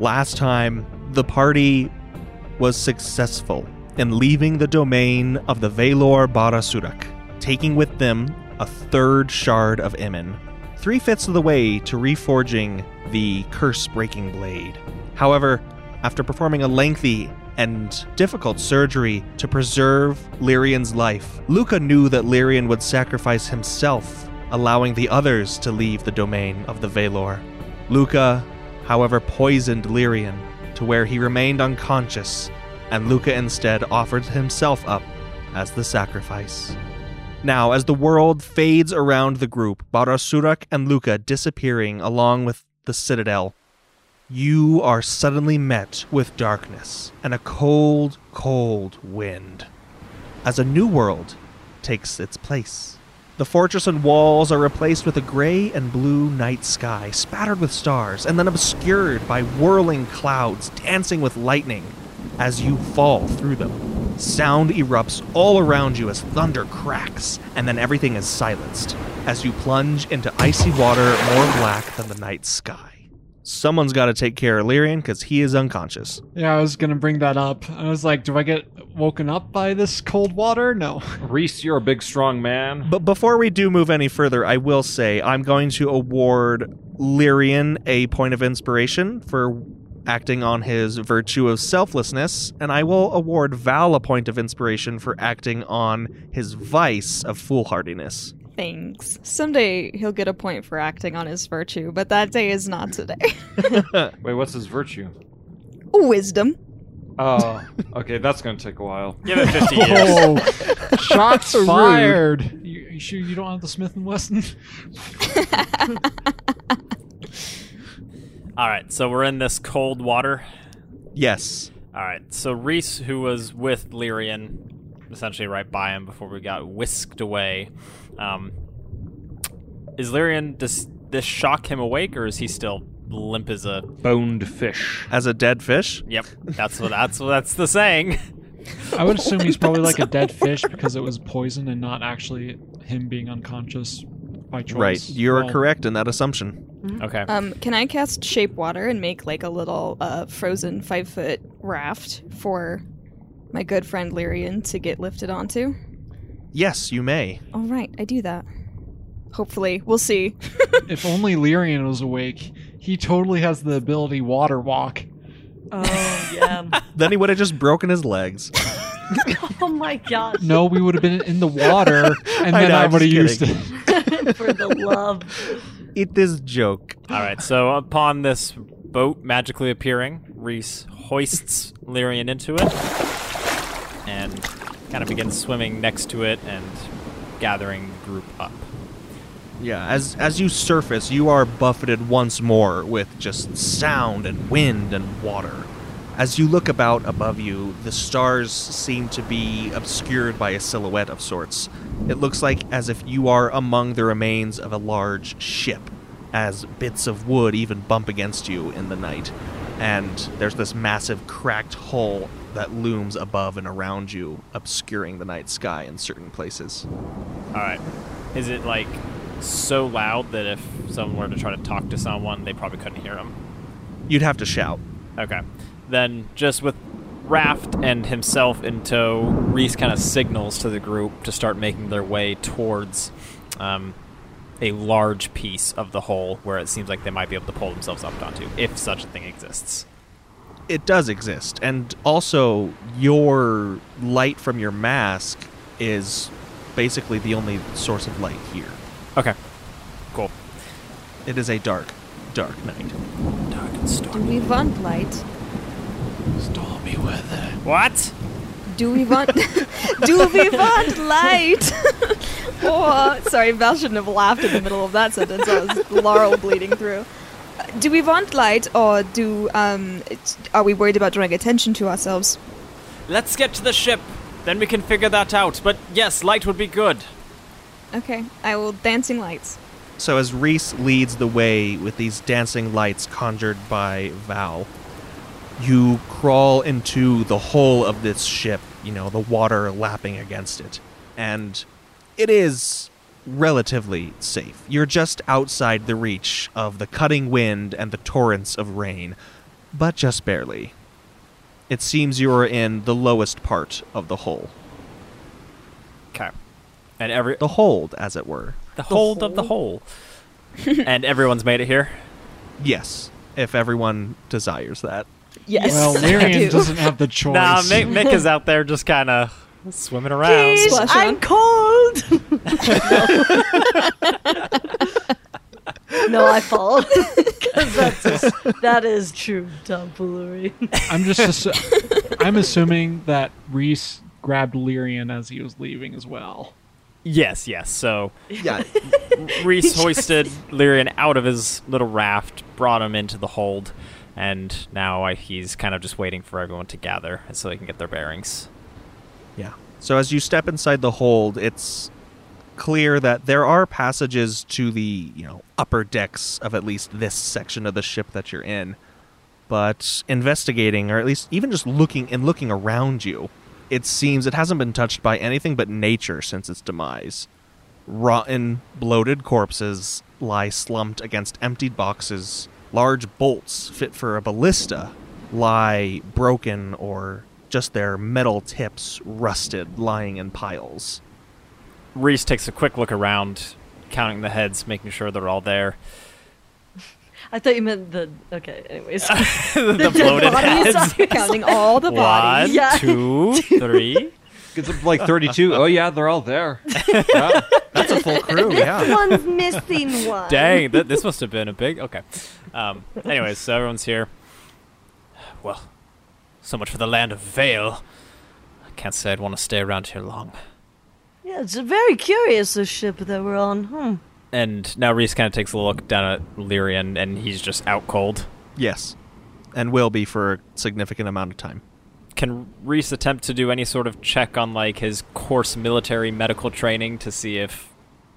Last time, the party was successful in leaving the domain of the Velor Barasurak, taking with them a third shard of Imin, three fifths of the way to reforging the curse breaking blade. However, after performing a lengthy and difficult surgery to preserve Lyrian's life, Luca knew that Lyrian would sacrifice himself, allowing the others to leave the domain of the Velor. Luca, however, poisoned Lyrian to where he remained unconscious, and Luca instead offered himself up as the sacrifice. Now, as the world fades around the group, Barasurak and Luca disappearing along with the citadel, you are suddenly met with darkness and a cold, cold wind. As a new world takes its place. The fortress and walls are replaced with a gray and blue night sky, spattered with stars, and then obscured by whirling clouds dancing with lightning as you fall through them. Sound erupts all around you as thunder cracks, and then everything is silenced as you plunge into icy water more black than the night sky. Someone's got to take care of Lyrian because he is unconscious. Yeah, I was gonna bring that up. I was like, do I get woken up by this cold water? No. Reese, you're a big, strong man. But before we do move any further, I will say I'm going to award Lyrian a point of inspiration for acting on his virtue of selflessness, and I will award Val a point of inspiration for acting on his vice of foolhardiness. Thanks. Someday he'll get a point for acting on his virtue, but that day is not today. Wait, what's his virtue? Wisdom. Oh, okay, that's gonna take a while. Give it 50 years. Oh, shots fired. You, you sure you don't have the Smith and Wesson? All right, so we're in this cold water. Yes. All right, so Reese, who was with Lyrian, essentially right by him before we got whisked away, um, is Lyrian, does this shock him awake, or is he still limp as a. Boned fish. As a dead fish? Yep, that's what that's what that's the saying. I would assume he's probably like a dead fish because it was poison and not actually him being unconscious by choice. Right. You're Well, correct in that assumption. Okay. Um, can I cast shape water and make like a little uh, frozen five foot raft for my good friend Lyrian to get lifted onto? Yes, you may. All right, I do that. Hopefully, we'll see. If only Lyrian was awake, he totally has the ability water walk. Oh yeah. Then he would have just broken his legs. oh my gosh. No, we would have been in the water, and I then know, I, I'm would have just used it. For the love. Eat this joke. All right, so upon this boat magically appearing, Reese hoists Lyrian into it and kind of begins swimming next to it and gathering the group up. Yeah, as as you surface, you are buffeted once more with just sound and wind and water. As you look about above you, the stars seem to be obscured by a silhouette of sorts. It looks like as if you are among the remains of a large ship, as bits of wood even bump against you in the night. And there's this massive cracked hull that looms above and around you, obscuring the night sky in certain places. All right. Is it like so loud that if someone were to try to talk to someone, they probably couldn't hear him? You'd have to shout. Okay. Then just with Raft and himself in tow, Reese kind of signals to the group to start making their way towards um, a large piece of the hole where it seems like they might be able to pull themselves up onto, if such a thing exists. It does exist and also your light from your mask is basically the only source of light here Okay. Cool. it is a dark dark night Dark and stormy. Do we want light? Stormy weather. What? Do we want? do we want light? or oh, sorry, Val shouldn't have laughed in the middle of that sentence. I was Laurel bleeding through. Do we want light, or do um, are we worried about drawing attention to ourselves? Let's get to the ship. Then we can figure that out. But yes, light would be good. Okay, I will dancing lights. so as reese leads the way with these dancing lights conjured by val you crawl into the hull of this ship you know the water lapping against it and it is relatively safe you're just outside the reach of the cutting wind and the torrents of rain but just barely. It seems you are in the lowest part of the hull. Okay. And every The hold, as it were. the hold of the hole. and everyone's made it here. Yes, if everyone desires that. Yes. Well, I Lyrian do. doesn't have the choice. Nah, Mick, Mick is out there just kind of swimming around. Please, Splash I'm on. cold. no, I fall. that's just, that is true tomfoolery. I'm just. Assu- I'm assuming that Reese grabbed Lyrian as he was leaving as well. Yes, yes. So Yeah. Reese hoisted Lyrian out of his little raft, brought him into the hold, and now I, he's kind of just waiting for everyone to gather so they can get their bearings. Yeah. So as you step inside the hold, it's clear that there are passages to the, you know, upper decks of at least this section of the ship that you're in. But investigating, or at least even just looking and looking around you, it seems it hasn't been touched by anything but nature since its demise. Rotten, bloated corpses lie slumped against emptied boxes. Large bolts fit for a ballista lie broken or just their metal tips rusted, lying in piles. Reese takes a quick look around, counting the heads, making sure they're all there. I thought you meant the. Okay, anyways. the dead bloated bodies. heads. Counting all the One, bodies. Yeah. two, three. Gets up like 32. Oh, yeah, they're all there. Yeah. That's a full crew, yeah. One's missing one. Dang, th- this must have been a big. Okay. Um, anyways, so everyone's here. Well, so much for the land of Vale. I can't say I'd want to stay around here long. Yeah, it's a very curious, the ship that we're on. Hmm. And now Reese kind of takes a look down at Lyrian, and he's just out cold. Yes. And will be for a significant amount of time. Can Reese attempt to do any sort of check on like his course military medical training to see if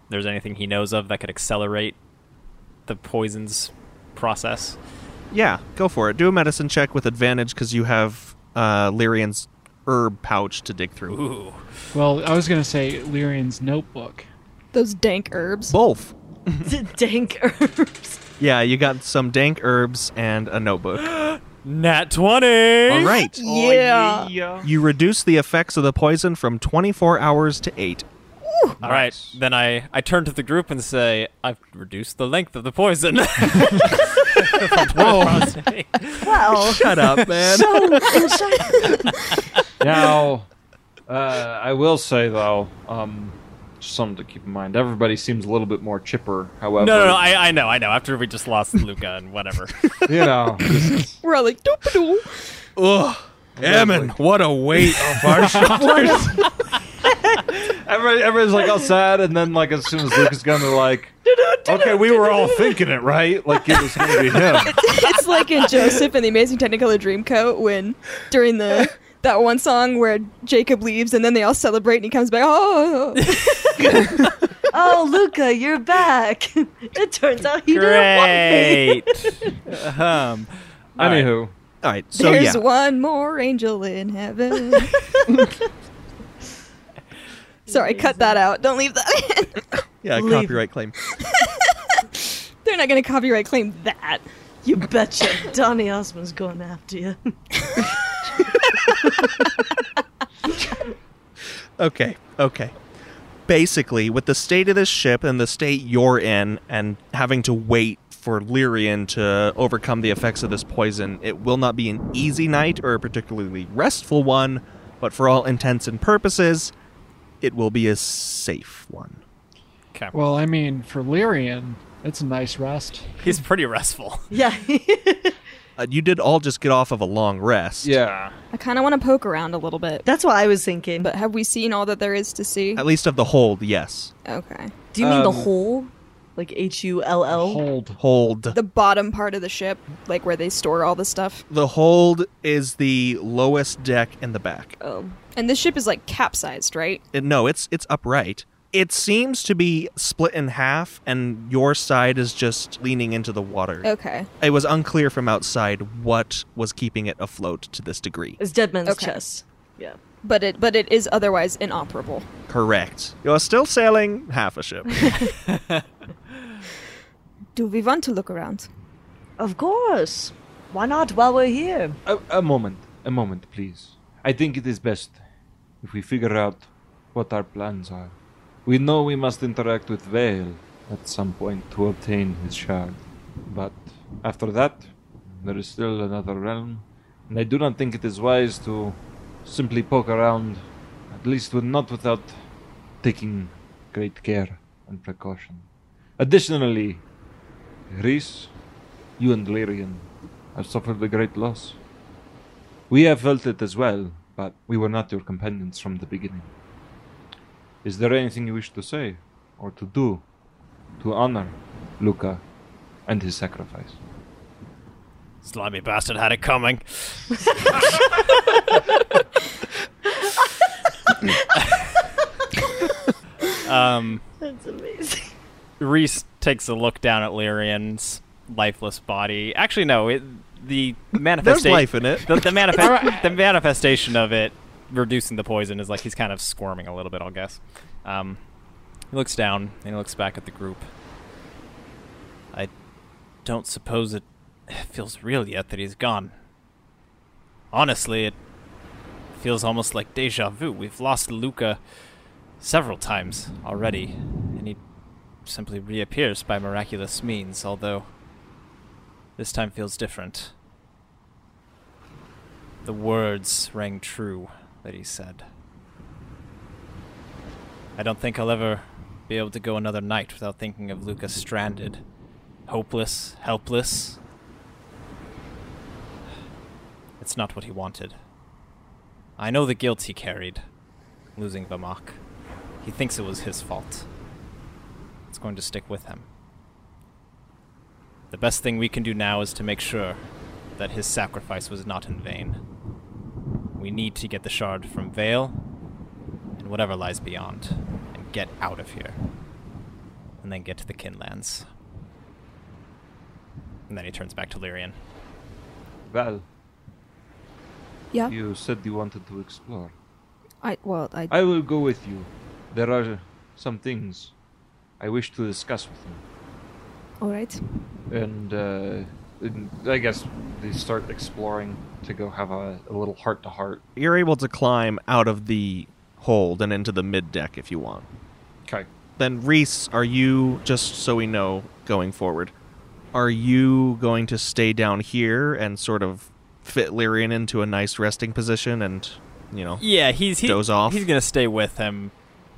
there's anything he knows of that could accelerate the poisons process? Yeah, go for it. Do a medicine check with advantage because you have uh, Lyrian's herb pouch to dig through. Ooh. Well, I was gonna say Lyrian's notebook. Those dank herbs. Both. Dank herbs. Yeah, you got some dank herbs and a notebook. Nat 20! All right. Yeah. You reduce the effects of the poison from 24 hours to 8. All right, then I, I turn to the group and say, I've reduced the length of the poison. Whoa. Well, Shut up, man. so inside. Now, uh, I will say, though, um, just something to keep in mind. Everybody seems a little bit more chipper, however. no, no, no, I, I know, I know. After we just lost Luca and whatever. You know, just- We're all like, doop doo. Ugh. Ammon, what a weight off our shoulders. everybody, everybody's like all sad, and then, like, as soon as Luke is gone, they're like, okay, we were all thinking it, right? Like, it was going to be him. It's like in Joseph and the Amazing Technicolor Dreamcoat when during the that one song where Jacob leaves and then they all celebrate and he comes back. Oh, Oh, Luca, you're back. It turns out he didn't want me. Great. um, all right. Anywho, All right, so there's yeah. one more angel in heaven. Sorry, cut that out. Don't leave that in. Yeah, Leave. copyright claim. They're not going to copyright claim that. You betcha. Donny Osmond's going after you. Okay, okay. Basically, with the state of this ship and the state you're in, and having to wait for Lyrian to overcome the effects of this poison, it will not be an easy night or a particularly restful one, but for all intents and purposes, it will be a safe one. Okay. Well, I mean, for Lyrian, it's a nice rest. He's pretty restful. Yeah. Uh, you did all just get off of a long rest. yeah. I kind of want to poke around a little bit. That's what I was thinking. But have we seen all that there is to see? At least of the hold, yes. Okay. Do you mean the Um, whole? Like H U L L? Hold. Hold. The bottom part of the ship, like where they store all the stuff. The hold is the lowest deck in the back. Oh. And this ship is like capsized, right? It- no, it's it's upright. It seems to be split in half, and your side is just leaning into the water. Okay. It was unclear from outside what was keeping it afloat to this degree. It's Dead Man's Okay. Chest. Yeah. But it but it is otherwise inoperable. Correct. You're still sailing half a ship. Do we want to look around? Of course. Why not while we're here? A, a moment, a moment, please. I think it is best if we figure out what our plans are. We know we must interact with Vale at some point to obtain his shard. But after that, there is still another realm, and I do not think it is wise to simply poke around, at least not without taking great care and precaution. Additionally, Reese, you and Lyrian have suffered a great loss. We have felt it as well, but we were not your companions from the beginning. Is there anything you wish to say or to do to honor Luca and his sacrifice? Slimy bastard had it coming. um, That's amazing. Reese takes a look down at Lyrian's lifeless body. Actually, no, it, the There's life in it. The, the, manifest- the manifestation of it reducing the poison is like he's kind of squirming a little bit, I'll guess. Um, he looks down and he looks back at the group. I don't suppose it feels real yet that he's gone. Honestly, it feels almost like deja vu. We've lost Luca several times already, and he simply reappears by miraculous means, although this time feels different. The words rang true that he said. I don't think I'll ever be able to go another night without thinking of Luca stranded, hopeless, helpless. It's not what he wanted. I know the guilt he carried, losing Vamak. He thinks it was his fault. It's going to stick with him. The best thing we can do now is to make sure that his sacrifice was not in vain. We need to get the shard from Vale and whatever lies beyond, and get out of here. And then get to the Kinlands. And then he turns back to Lyrian. Val, Yeah. you said you wanted to explore. I well, I I will go with you. There are some things I wish to discuss with you. all right. and uh, and I guess they start exploring to go have a, a little heart to heart. You're able to climb out of the hold and into the mid deck if you want. Okay. Then Reese, are you just so we know going forward? Are you going to stay down here and sort of fit Lyrian into a nice resting position and, you know, Yeah, he's he, Doze off? He's gonna stay with him,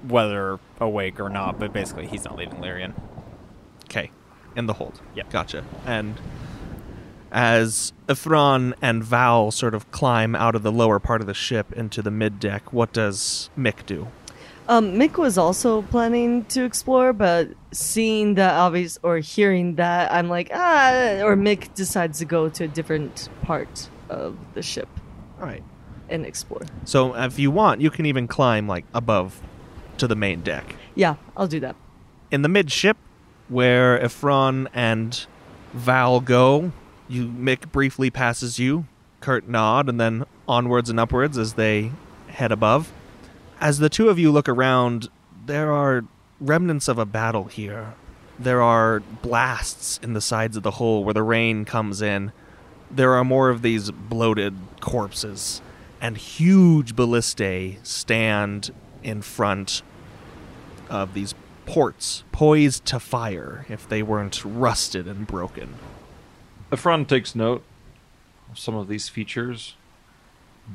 whether awake or not. But basically, he's not leaving Lyrian. Okay, in the hold. Yep. Gotcha. And as Ifran and Val sort of climb out of the lower part of the ship into the mid deck, what does Mick do? Um, Mick was also planning to explore, but seeing that obvious or hearing that, I'm like, ah, or Mick decides to go to a different part of the ship All right. and explore. So if you want, you can even climb like above to the main deck. Yeah, I'll do that. In the midship, where Ifran and Val go, you Mick briefly passes you. Curt nod, and then onwards and upwards as they head above. As the two of you look around, there are remnants of a battle here. There are blasts in the sides of the hole where the rain comes in. There are more of these bloated corpses, and huge ballistae stand in front of these ports, poised to fire if they weren't rusted and broken. Efron takes note of some of these features,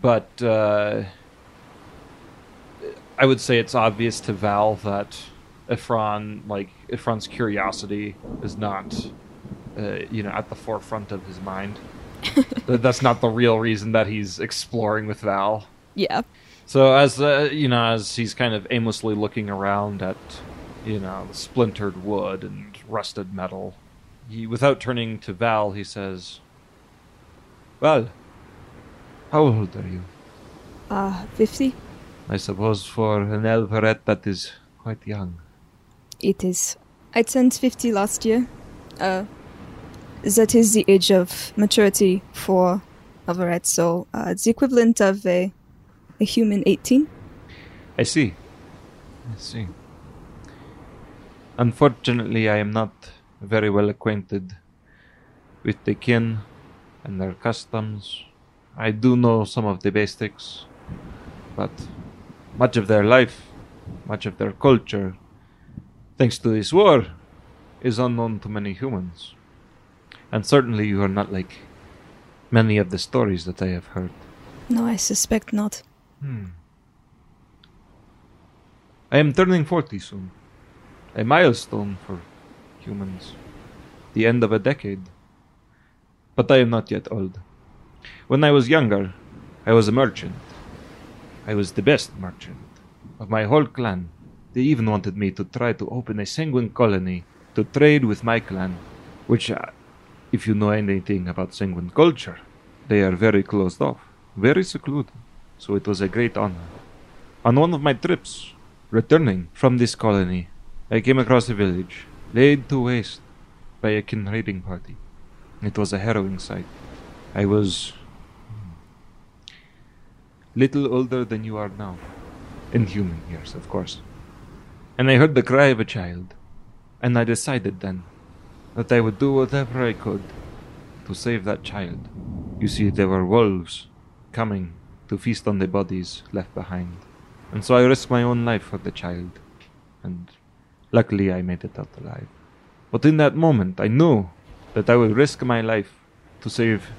but uh, I would say it's obvious to Val that Efron, like Efron's curiosity, is not, uh, you know, at the forefront of his mind. That's not the real reason that he's exploring with Val. Yeah. So as uh, you know, as he's kind of aimlessly looking around at, you know, the splintered wood and rusted metal, he, without turning to Val, he says, "Well, how old are you? Uh, 50? I suppose for an Elveret that is quite young." It is. I turned 50 last year. Uh, that is the age of maturity for Alvaret, so uh, it's the equivalent of a, a human 18. I see. I see. Unfortunately, I am not very well acquainted with the kin and their customs. I do know some of the basics, but much of their life, much of their culture, thanks to this war, is unknown to many humans. And certainly you are not like many of the stories that I have heard. No, I suspect not. Hmm. I am turning 40 soon. A milestone for humans. The end of a decade. But I am not yet old. When I was younger, I was a merchant. I was the best merchant of my whole clan. They even wanted me to try to open a sanguine colony to trade with my clan, which, uh, if you know anything about sanguine culture, they are very closed off, very secluded. So it was a great honor. On one of my trips, returning from this colony, I came across a village laid to waste by a kin raiding party. It was a harrowing sight. I was hmm, little older than you are now, in human years, of course. And I heard the cry of a child, and I decided then that I would do whatever I could to save that child. You see, there were wolves coming to feast on the bodies left behind, and so I risked my own life for the child, and luckily I made it out alive. But in that moment, I knew that I would risk my life to save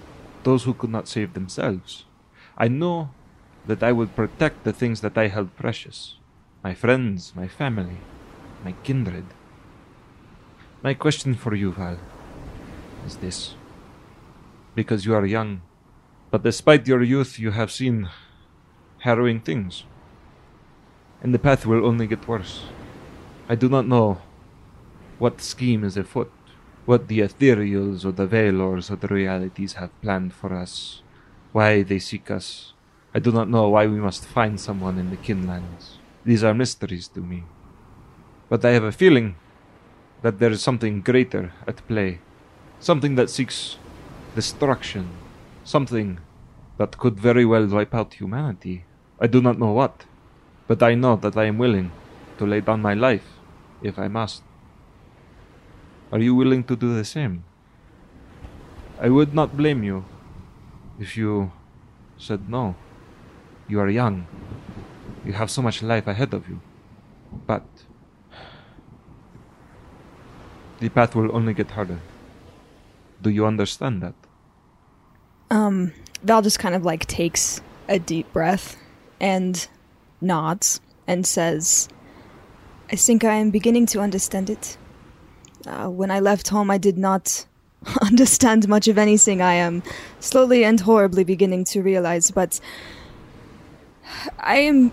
those who could not save themselves. I knew that I would protect the things that I held precious my friends, my family, my kindred. My question for you, Val, is this. Because you are young, but despite your youth, you have seen harrowing things. And the path will only get worse. I do not know what scheme is afoot, what the ethereals or the veilors or the realities have planned for us, why they seek us. I do not know why we must find someone in the kinlands. These are mysteries to me. But I have a feeling that there is something greater at play, something that seeks destruction, something that could very well wipe out humanity. I do not know what, but I know that I am willing to lay down my life if I must. Are you willing to do the same? I would not blame you if you said no. You are young. You have so much life ahead of you. But the path will only get harder. Do you understand that? Um, Val just kind of like takes a deep breath and nods and says, I think I am beginning to understand it. Uh, when I left home, I did not understand much of anything. I am slowly and horribly beginning to realize, but I am.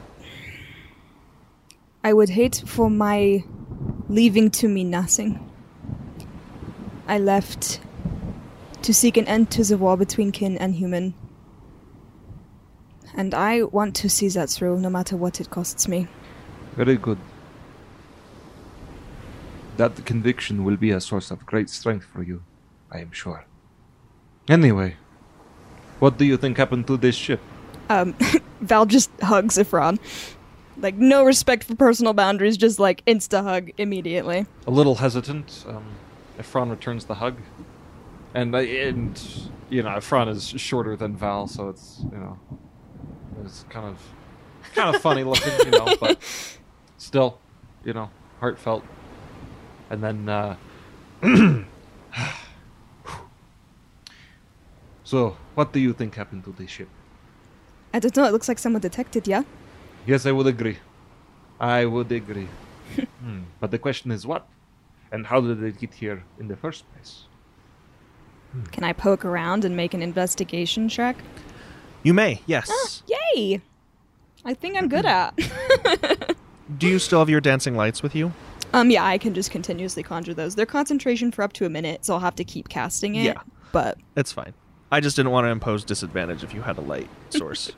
I would hate for my leaving to mean nothing. I left to seek an end to the war between kin and human. And I want to see that through, no matter what it costs me. Very good. That conviction will be a source of great strength for you, I am sure. Anyway, what do you think happened to this ship? Um, Val just hugs Ifron. Like, no respect for personal boundaries, just like insta hug immediately. A little hesitant, um, Efron returns the hug, and uh, and you know Efron is shorter than Val, so it's you know it's kind of kind of funny looking, you know, but still, you know, heartfelt. And then, uh, So, what do you think happened to this ship? I don't know, it looks like someone detected yeah? Yes, I would agree. I would agree. Hmm, But the question is what? And how did it get here in the first place? Can I poke around and make an investigation check? You may, yes. Yay! I think I'm good at. Do you still have your dancing lights with you? Um, yeah, I can just continuously conjure those. They're concentration for up to a minute, so I'll have to keep casting it. Yeah. But It's fine. I just didn't want to impose disadvantage if you had a light source.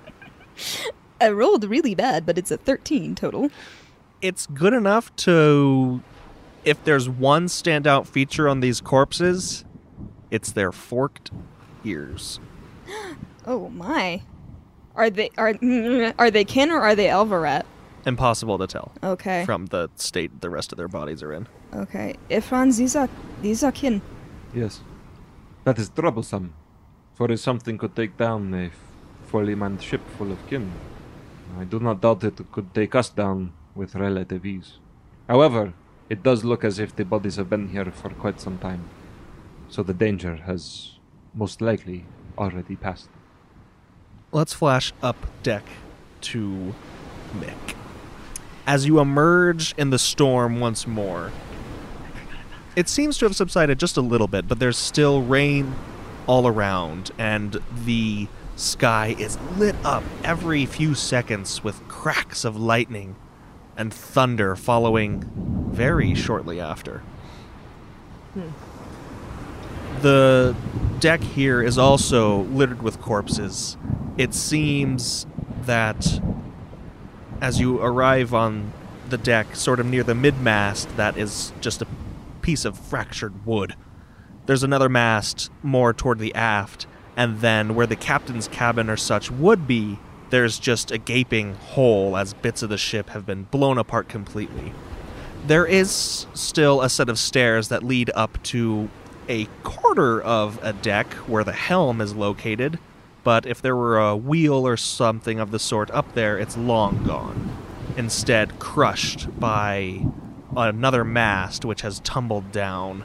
I rolled really bad, but it's a 13 total. it's good enough to if there's one standout feature on these corpses, it's their forked ears. Oh my. Are they are are they kin or are they Elvaret? Impossible to tell Okay. from the state the rest of their bodies are in. Okay. Ifran, these are these are kin. Yes. That is troublesome. For if something could take down a fully manned ship full of kin, I do not doubt it could take us down with relative ease. However, it does look as if the bodies have been here for quite some time, so the danger has most likely already passed. Let's flash up deck to Mick. As you emerge in the storm once more, it seems to have subsided just a little bit, but there's still rain all around, and the sky is lit up every few seconds with cracks of lightning and thunder following very shortly after. Hmm. The deck here is also littered with corpses. It seems that as you arrive on the deck, sort of near the mid mast, that is just a piece of fractured wood. There's another mast more toward the aft, and then where the captain's cabin or such would be, there's just a gaping hole as bits of the ship have been blown apart completely. There is still a set of stairs that lead up to a quarter of a deck where the helm is located, but if there were a wheel or something of the sort up there, it's long gone. Instead, crushed by another mast which has tumbled down,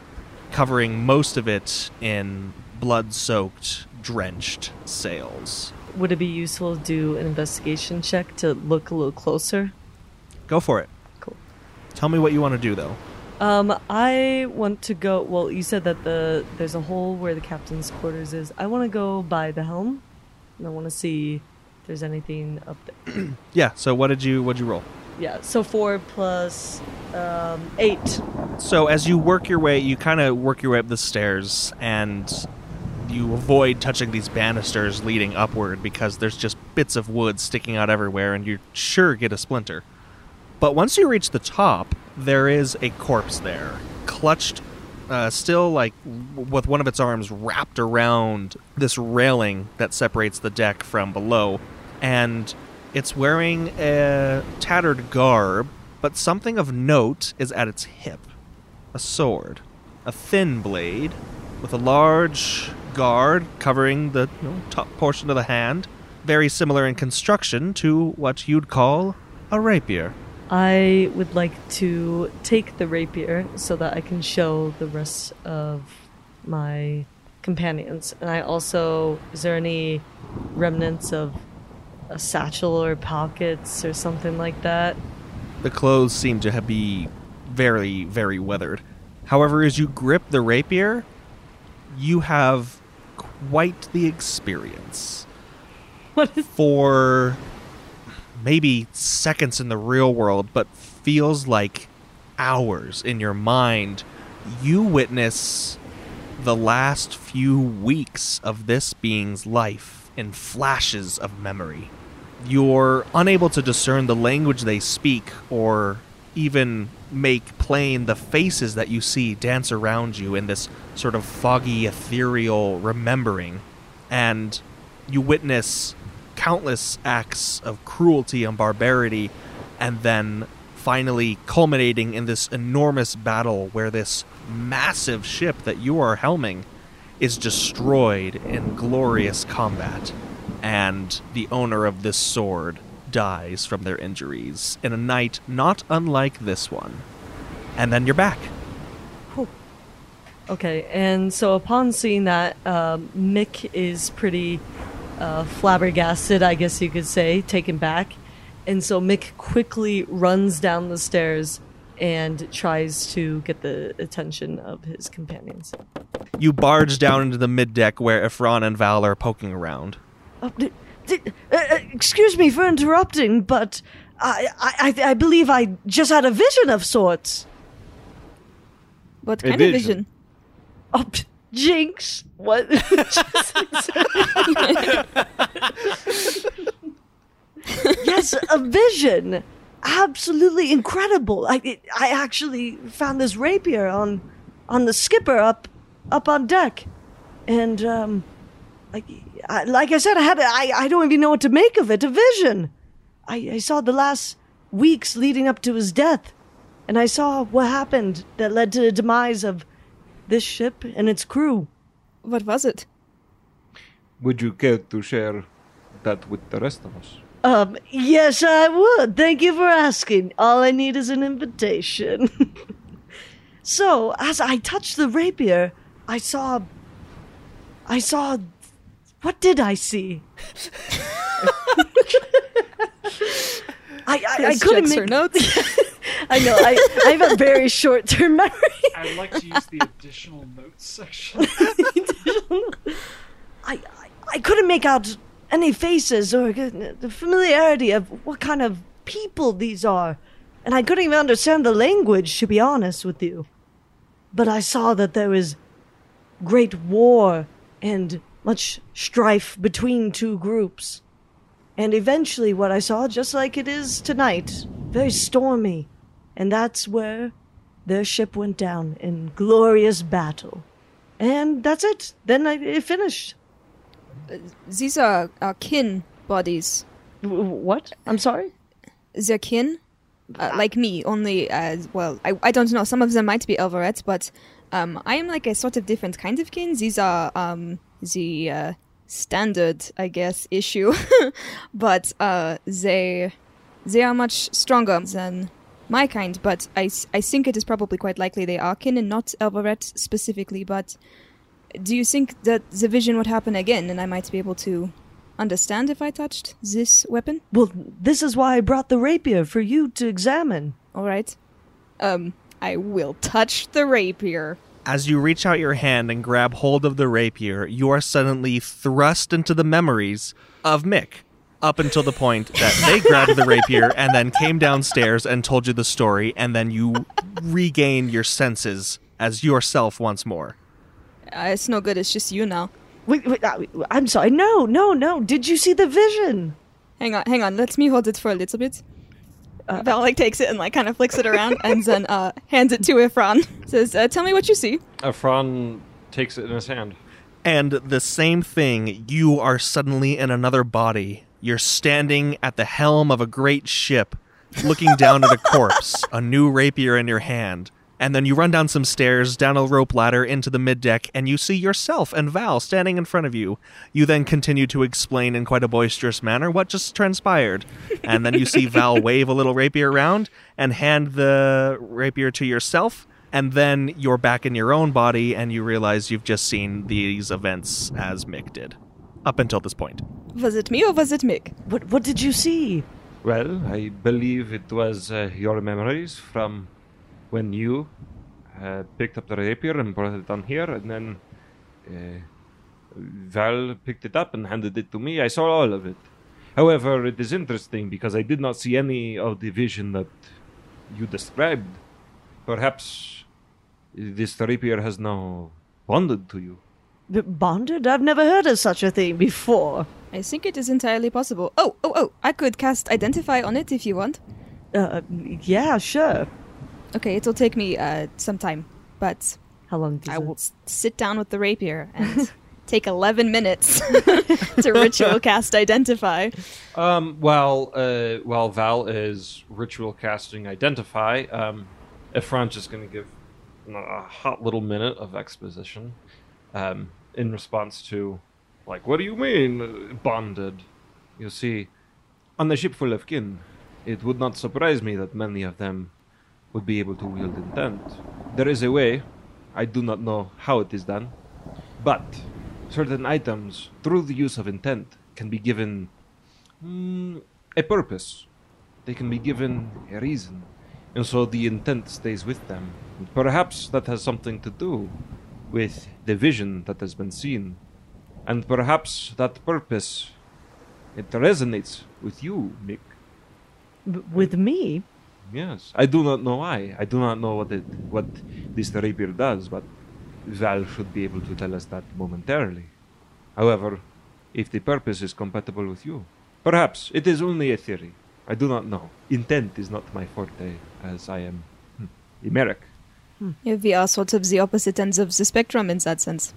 covering most of it in blood soaked, drenched sails. Would it be useful to do an investigation check to look a little closer? Go for it. Cool. Tell me what you want to do, though. Um, I want to go. Well, you said that the there's a hole where the captain's quarters is. I want to go by the helm, and I want to see if there's anything up there. Yeah. So what did you what did you roll? Yeah. So four plus um, eight. So as you work your way, you kind of work your way up the stairs, and you avoid touching these banisters leading upward because there's just bits of wood sticking out everywhere, and you sure get a splinter. But once you reach the top, there is a corpse there, clutched, uh, still like with one of its arms wrapped around this railing that separates the deck from below, and it's wearing a tattered garb, but something of note is at its hip a sword, a thin blade with a large guard covering the you know, top portion of the hand, very similar in construction to what you'd call a rapier. I would like to take the rapier so that I can show the rest of my companions. And I also, is there any remnants of a satchel or pockets or something like that? The clothes seem to be very, very weathered. However, as you grip the rapier, you have quite the experience. What is for maybe seconds in the real world, but feels like hours in your mind, you witness the last few weeks of this being's life in flashes of memory. You're unable to discern the language they speak or even make plain the faces that you see dance around you in this sort of foggy, ethereal remembering. And you witness countless acts of cruelty and barbarity, and then finally culminating in this enormous battle where this massive ship that you are helming is destroyed in glorious combat, and the owner of this sword dies from their injuries in a night not unlike this one. And then you're back. Okay, and so upon seeing that, um, Mick is pretty uh, flabbergasted, I guess you could say, taken back. And so Mick quickly runs down the stairs and tries to get the attention of his companions. You barge down into the mid deck where Ifran and Val are poking around. Oh, d- d- uh, uh, excuse me for interrupting, but I, I, I- I believe I just had a vision of sorts. What A kind of vision. vision? Oh, p- Jinx! What? yes, a vision. Absolutely incredible. I it, I actually found this rapier on on the skipper up up on deck, and um, like I, like I said, I had I I don't even know what to make of it. A vision. I I saw the last weeks leading up to his death, and I saw what happened that led to the demise of this ship and its crew. What was it? Would you care to share that with the rest of us? Um, yes, I would. Thank you for asking. All I need is an invitation. so, as I touched the rapier, I saw. I saw. What did I see? I, I, I couldn't checks make her notes. I know. I, I have a very short term memory. I'd like to use the additional notes section. I, I I couldn't make out any faces or the familiarity of what kind of people these are, and I couldn't even understand the language. To be honest with you, but I saw that there was great war and much strife between two groups. And eventually, what I saw, just like it is tonight, very stormy. And that's where their ship went down in glorious battle. And that's it. Then I, it finished. These are, are kin bodies. W- what? I'm sorry? They're kin, uh, like me. Only as well. I, I don't know. Some of them might be Elverets, but um, I am like a sort of different kind of kin. These are um the uh, standard, I guess, issue, but uh, they they are much stronger than my kind. But I, I think it is probably quite likely they are kin and not Elveret specifically. But do you think that the vision would happen again, and I might be able to understand if I touched this weapon? Well, this is why I brought the rapier for you to examine. All right. Um, I will touch the rapier. As you reach out your hand and grab hold of the rapier, you are suddenly thrust into the memories of Mick. Up until the point that they grabbed the rapier and then came downstairs and told you the story, and then you regain your senses as yourself once more. Uh, it's no good. It's just you now. Wait, wait, uh, I'm sorry. No, no, no. Did you see the vision? Hang on, hang on. Let me hold it for a little bit. Uh, Val like takes it and like kind of flicks it around and then uh, hands it to Ifran. Says, uh, "Tell me what you see." Efron takes it in his hand. And the same thing, you are suddenly in another body. You're standing at the helm of a great ship, looking down at a corpse, a new rapier in your hand. And then you run down some stairs, down a rope ladder into the mid deck, and you see yourself and Val standing in front of you. You then continue to explain in quite a boisterous manner what just transpired. And then you see Val wave a little rapier around and hand the rapier to yourself. And then you're back in your own body, and you realize you've just seen these events as Mick did. Up until this point. Was it me or was it Mick? What What did you see? Well, I believe it was uh, your memories from when you uh, picked up the rapier and brought it down here, and then uh, Val picked it up and handed it to me. I saw all of it. However, it is interesting because I did not see any of the vision that you described. Perhaps this rapier has now bonded to you. B- bonded? I've never heard of such a thing before. I think it is entirely possible. Oh, oh, oh! I could cast Identify on it if you want. Uh, yeah, sure. Okay, it'll take me uh, some time, but How long does I it- will sit down with the rapier and take 11 minutes to ritual cast Identify. Um, while uh, while Val is ritual casting identify, um, Efron's just going to give a hot little minute of exposition, um, in response to, like, what do you mean uh, bonded? You see, on a ship full of kin, it would not surprise me that many of them would be able to wield intent. There is a way, I do not know how it is done, but certain items, through the use of intent, can be given mm, a purpose. They can be given a reason, and so the intent stays with them. Perhaps that has something to do with the vision that has been seen, and perhaps that purpose it resonates with you, Mick. B- with me? Yes, I do not know why. I do not know what it, what this rapier does, but Val should be able to tell us that momentarily. However, if the purpose is compatible with you, perhaps it is only a theory. I do not know. Intent is not my forte, as I am hmm, hmm. Yeah, we are sort of the opposite ends of the spectrum in that sense.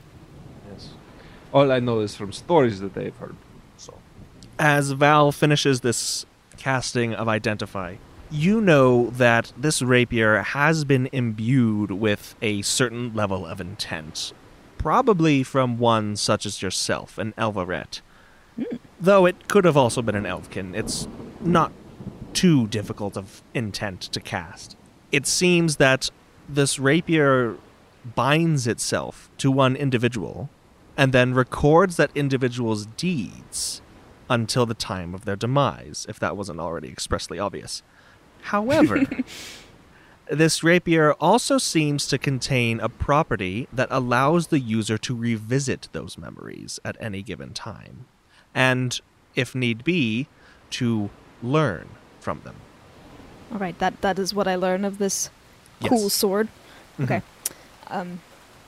Yes. All I know is from stories that I've heard. So, As Val finishes this casting of Identify, you know that this rapier has been imbued with a certain level of intent. probably from one such as yourself, an Elvaret. Though it could have also been an Elfkin. It's not too difficult of intent to cast. It seems that this rapier binds itself to one individual and then records that individual's deeds until the time of their demise, if that wasn't already expressly obvious. However, this rapier also seems to contain a property that allows the user to revisit those memories at any given time, and, if need be, to learn from them. All right, that that is what I learn of this Yes. cool sword. Okay. Um,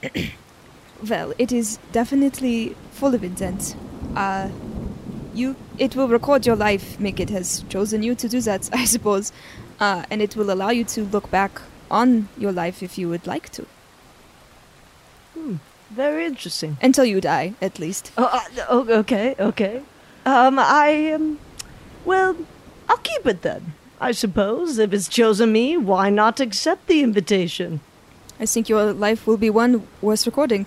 well, it is definitely full of intent. Uh, you, it will record your life. Mick, it has chosen you to do that, I suppose, uh, and it will allow you to look back on your life if you would like to, Hmm. Very interesting. until you die, at least. Oh, uh, oh, okay, okay. Um, I um, well, I'll keep it then. I suppose if it's chosen me, why not accept the invitation? I think your life will be one worth recording.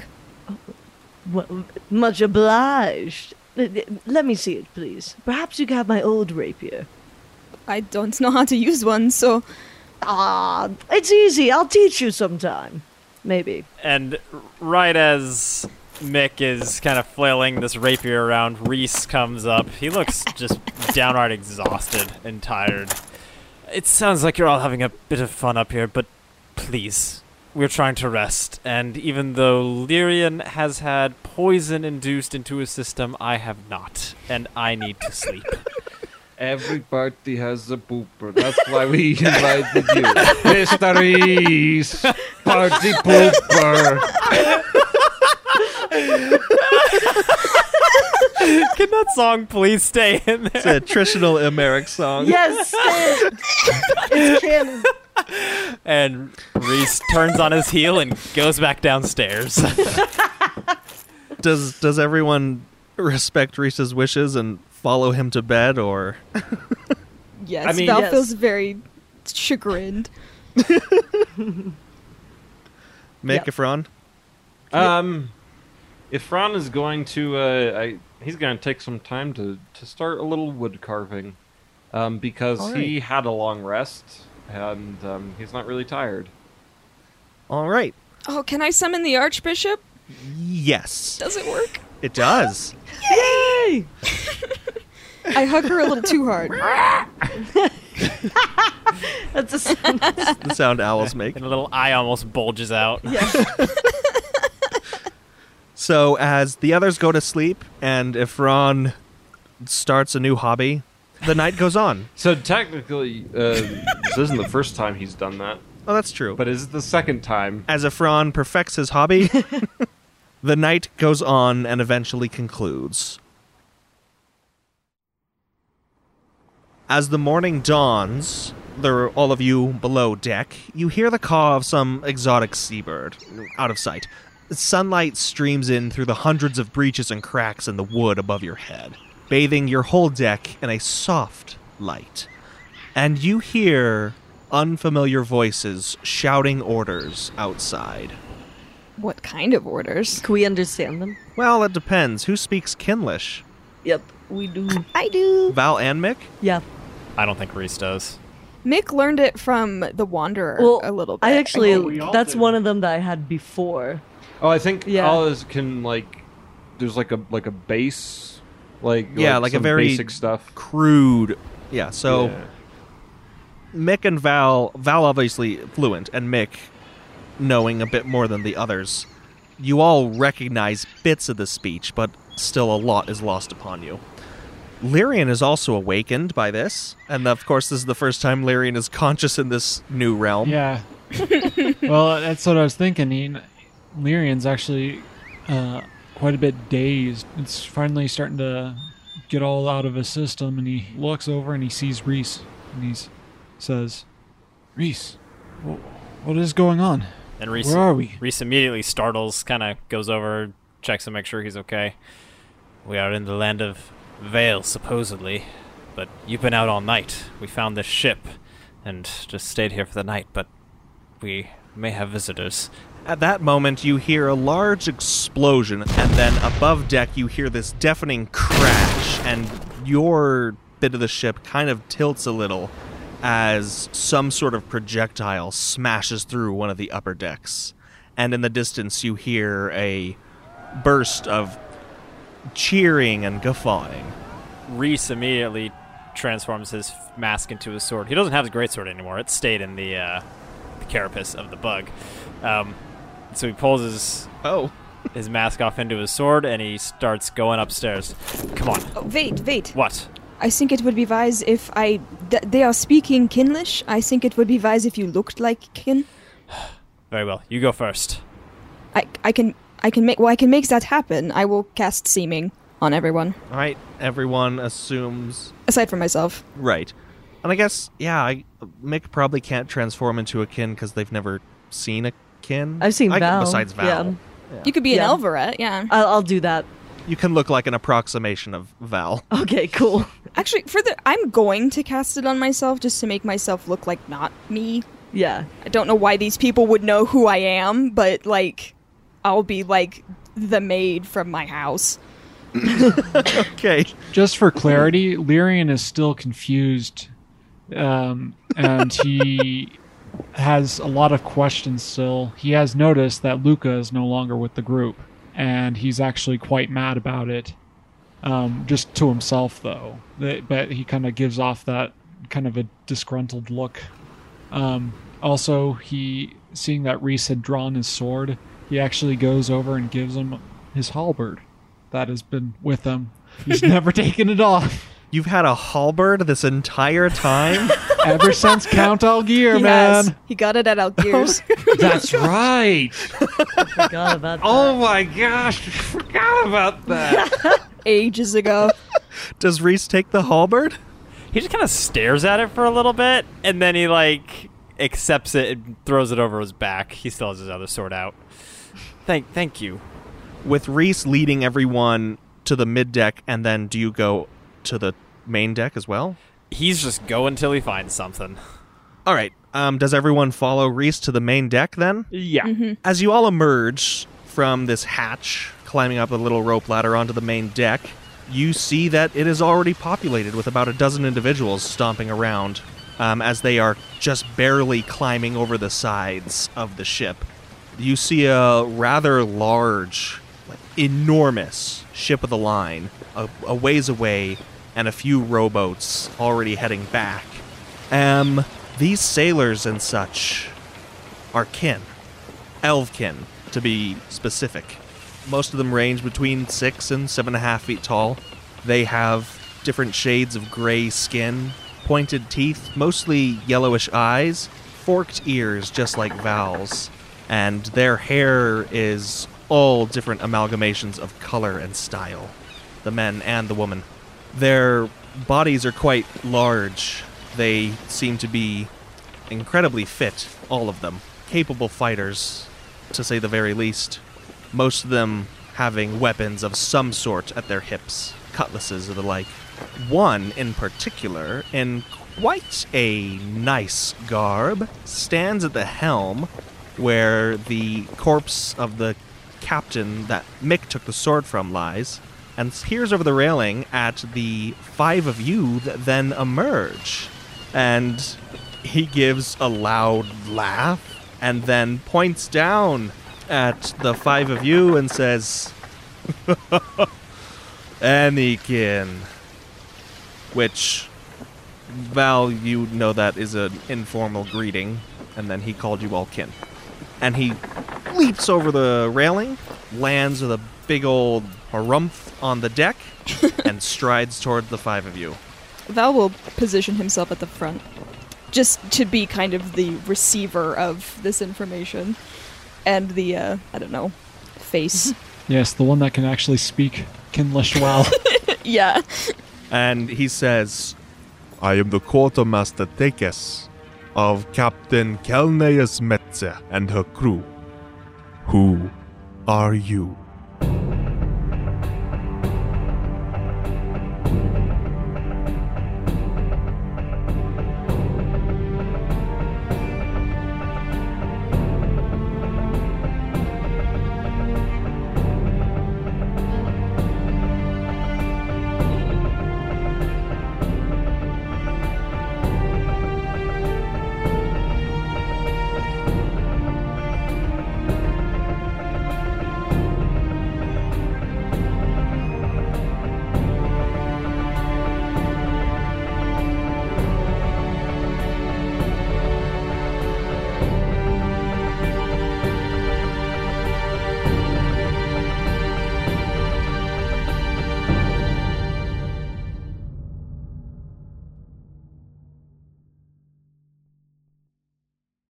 Well, much obliged. Let me see it, please. Perhaps you can have my old rapier. I don't know how to use one, so Ah, it's easy. I'll teach you sometime. Maybe. And right as Mick is kind of flailing this rapier around, Reese comes up. He looks just downright exhausted and tired. It sounds like you're all having a bit of fun up here, but please, we're trying to rest. And even though Lyrian has had poison induced into his system, I have not. And I need to sleep. Every party has a pooper. That's why we invited you. Mr. Reese, party pooper. Can that song please stay in there? It's a traditional Emeric song. Yes, it's canon. And Reese turns on his heel and goes back downstairs. Does does everyone respect Reese's wishes and follow him to bed, or yes, I mean- Val Yes. feels very chagrined. Mick Yep. Ifron? Um, Ifron is going to, uh, I, he's going to take some time to, to start a little wood carving, um, because All he had a long rest and um, he's not really tired. All right. Oh, can I summon the Archbishop? Yes, Does it work? it does. Yay! I hug her a little too hard. That's a sound. The sound owls make. and a little eye almost bulges out. So as the others go to sleep, and Ifron starts a new hobby, the night goes on. So technically, uh, this isn't the first time he's done that, Oh, that's true. but is it the second time. as Ifron perfects his hobby, the night goes on and eventually concludes. As the morning dawns, there are all of you below deck, you hear the caw of some exotic seabird out of sight. Sunlight streams in through the hundreds of breaches and cracks in the wood above your head, bathing your whole deck in a soft light. And you hear unfamiliar voices shouting orders outside. What kind of orders? Can we understand them? Well, it depends. Who speaks Kinlish? Yep, we do. I do. Val and Mick? Yeah. I don't think Reese does. Mick learned it from the Wanderer Well, a little bit. I actually, we all that's do. one of them that I had before. Oh, I think Yeah. all is can like. There's like a like a base, like Yeah, like a some very- basic stuff. Crude. Yeah, so Yeah. Mick and Val, Val obviously fluent, and Mick knowing a bit more than the others. You all recognize bits of the speech, but still a lot is lost upon you. Lyrian is also awakened by this, and of course, this is the first time Lyrian is conscious in this new realm. Yeah. well, that's what I was thinking. He, Lyrian's actually uh, quite a bit dazed. It's finally starting to get all out of his system, and he looks over and he sees Reese, and he says, "Reese, wh- what is going on? And Reese, Where are we?" Reese immediately startles, kind of goes over, checks to make sure he's okay. We are in the land of Vale, supposedly, but you've been out all night. We found this ship and just stayed here for the night, but we may have visitors. At that moment, you hear a large explosion, and then above deck, you hear this deafening crash, and your bit of the ship kind of tilts a little as some sort of projectile smashes through one of the upper decks. And in the distance, you hear a burst of cheering and guffawing. Reese immediately transforms his mask into a sword. He doesn't have his greatsword anymore. It stayed in the, uh, the carapace of the bug. Um, so he pulls his Oh. his mask off into his sword and he starts going upstairs. Come on. Oh, wait, wait. What? I think it would be wise if I. Th- they are speaking Kinlish. I think it would be wise if you looked like Kin. Very well. You go first. I, I can. I can make. Well, I can make that happen. I will cast seeming on everyone, All right, everyone assumes aside from myself. Right. And I guess, yeah, I, Mick probably can't transform into a kin because they've never seen a kin. I've seen I- Val. Besides Val. Yeah. You could be Yeah. an Elveret, yeah. I'll, I'll do that. You can look like an approximation of Val. Okay, cool. Actually, for the, I'm going to cast it on myself just to make myself look like not me. Yeah. I don't know why these people would know who I am, but like, I'll be like the maid from my house. Okay. Just for clarity, Lyrian is still confused, um, and he has a lot of questions still. He has noticed that Luca is no longer with the group, and he's actually quite mad about it. Um, just to himself, though. But he kind of gives off that kind of a disgruntled look. Um, also, he seeing that Reese had drawn his sword, he actually goes over and gives him his halberd that has been with him. He's never taken it off You've had a halberd this entire time? ever since Count Algier, he man. has. He got it at Algiers. Oh, that's right. Forgot about that. Oh my gosh, I forgot about that. ages ago. Does Reese take the halberd? He just kind of stares at it for a little bit and then he like accepts it and throws it over his back. He still has his other sword out. Thank thank you. With Reese leading everyone to the mid deck, and then do you go to the main deck as well? He's just going till he finds something. All right. Um, does everyone follow Reese to the main deck then? Yeah. As you all emerge from this hatch, climbing up a little rope ladder onto the main deck, you see that it is already populated with about a dozen individuals stomping around um, as they are just barely climbing over the sides of the ship. You see a rather large, like, enormous ship of the line a, a ways away and a few rowboats already heading back. Um, these sailors and such are kin. Elvkin, to be specific. Most of them range between six and seven and a half feet tall. They have different shades of gray skin, pointed teeth, mostly yellowish eyes, forked ears just like Val's, and their hair is all different amalgamations of color and style, the men and the woman. Their bodies are quite large. They seem to be incredibly fit, all of them. Capable fighters, to say the very least. Most of them having weapons of some sort at their hips, cutlasses or the like. One in particular, in quite a nice garb, stands at the helm where the corpse of the captain that Mick took the sword from lies, and peers over the railing at the five of you that then emerge. And he gives a loud laugh and then points down at the five of you and says, Anakin. Which, Val, you know that is an informal greeting, and then he called you all kin. And he leaps over the railing, lands with a big old harumph on the deck, and strides toward the five of you. Val will position himself at the front, just to be kind of the receiver of this information, and the uh, I don't know, face. Yes, the one that can actually speak Kinlish well. yeah. And he says, I am the quartermaster Tekes of Captain Kelneus Metze and her crew. Who are you?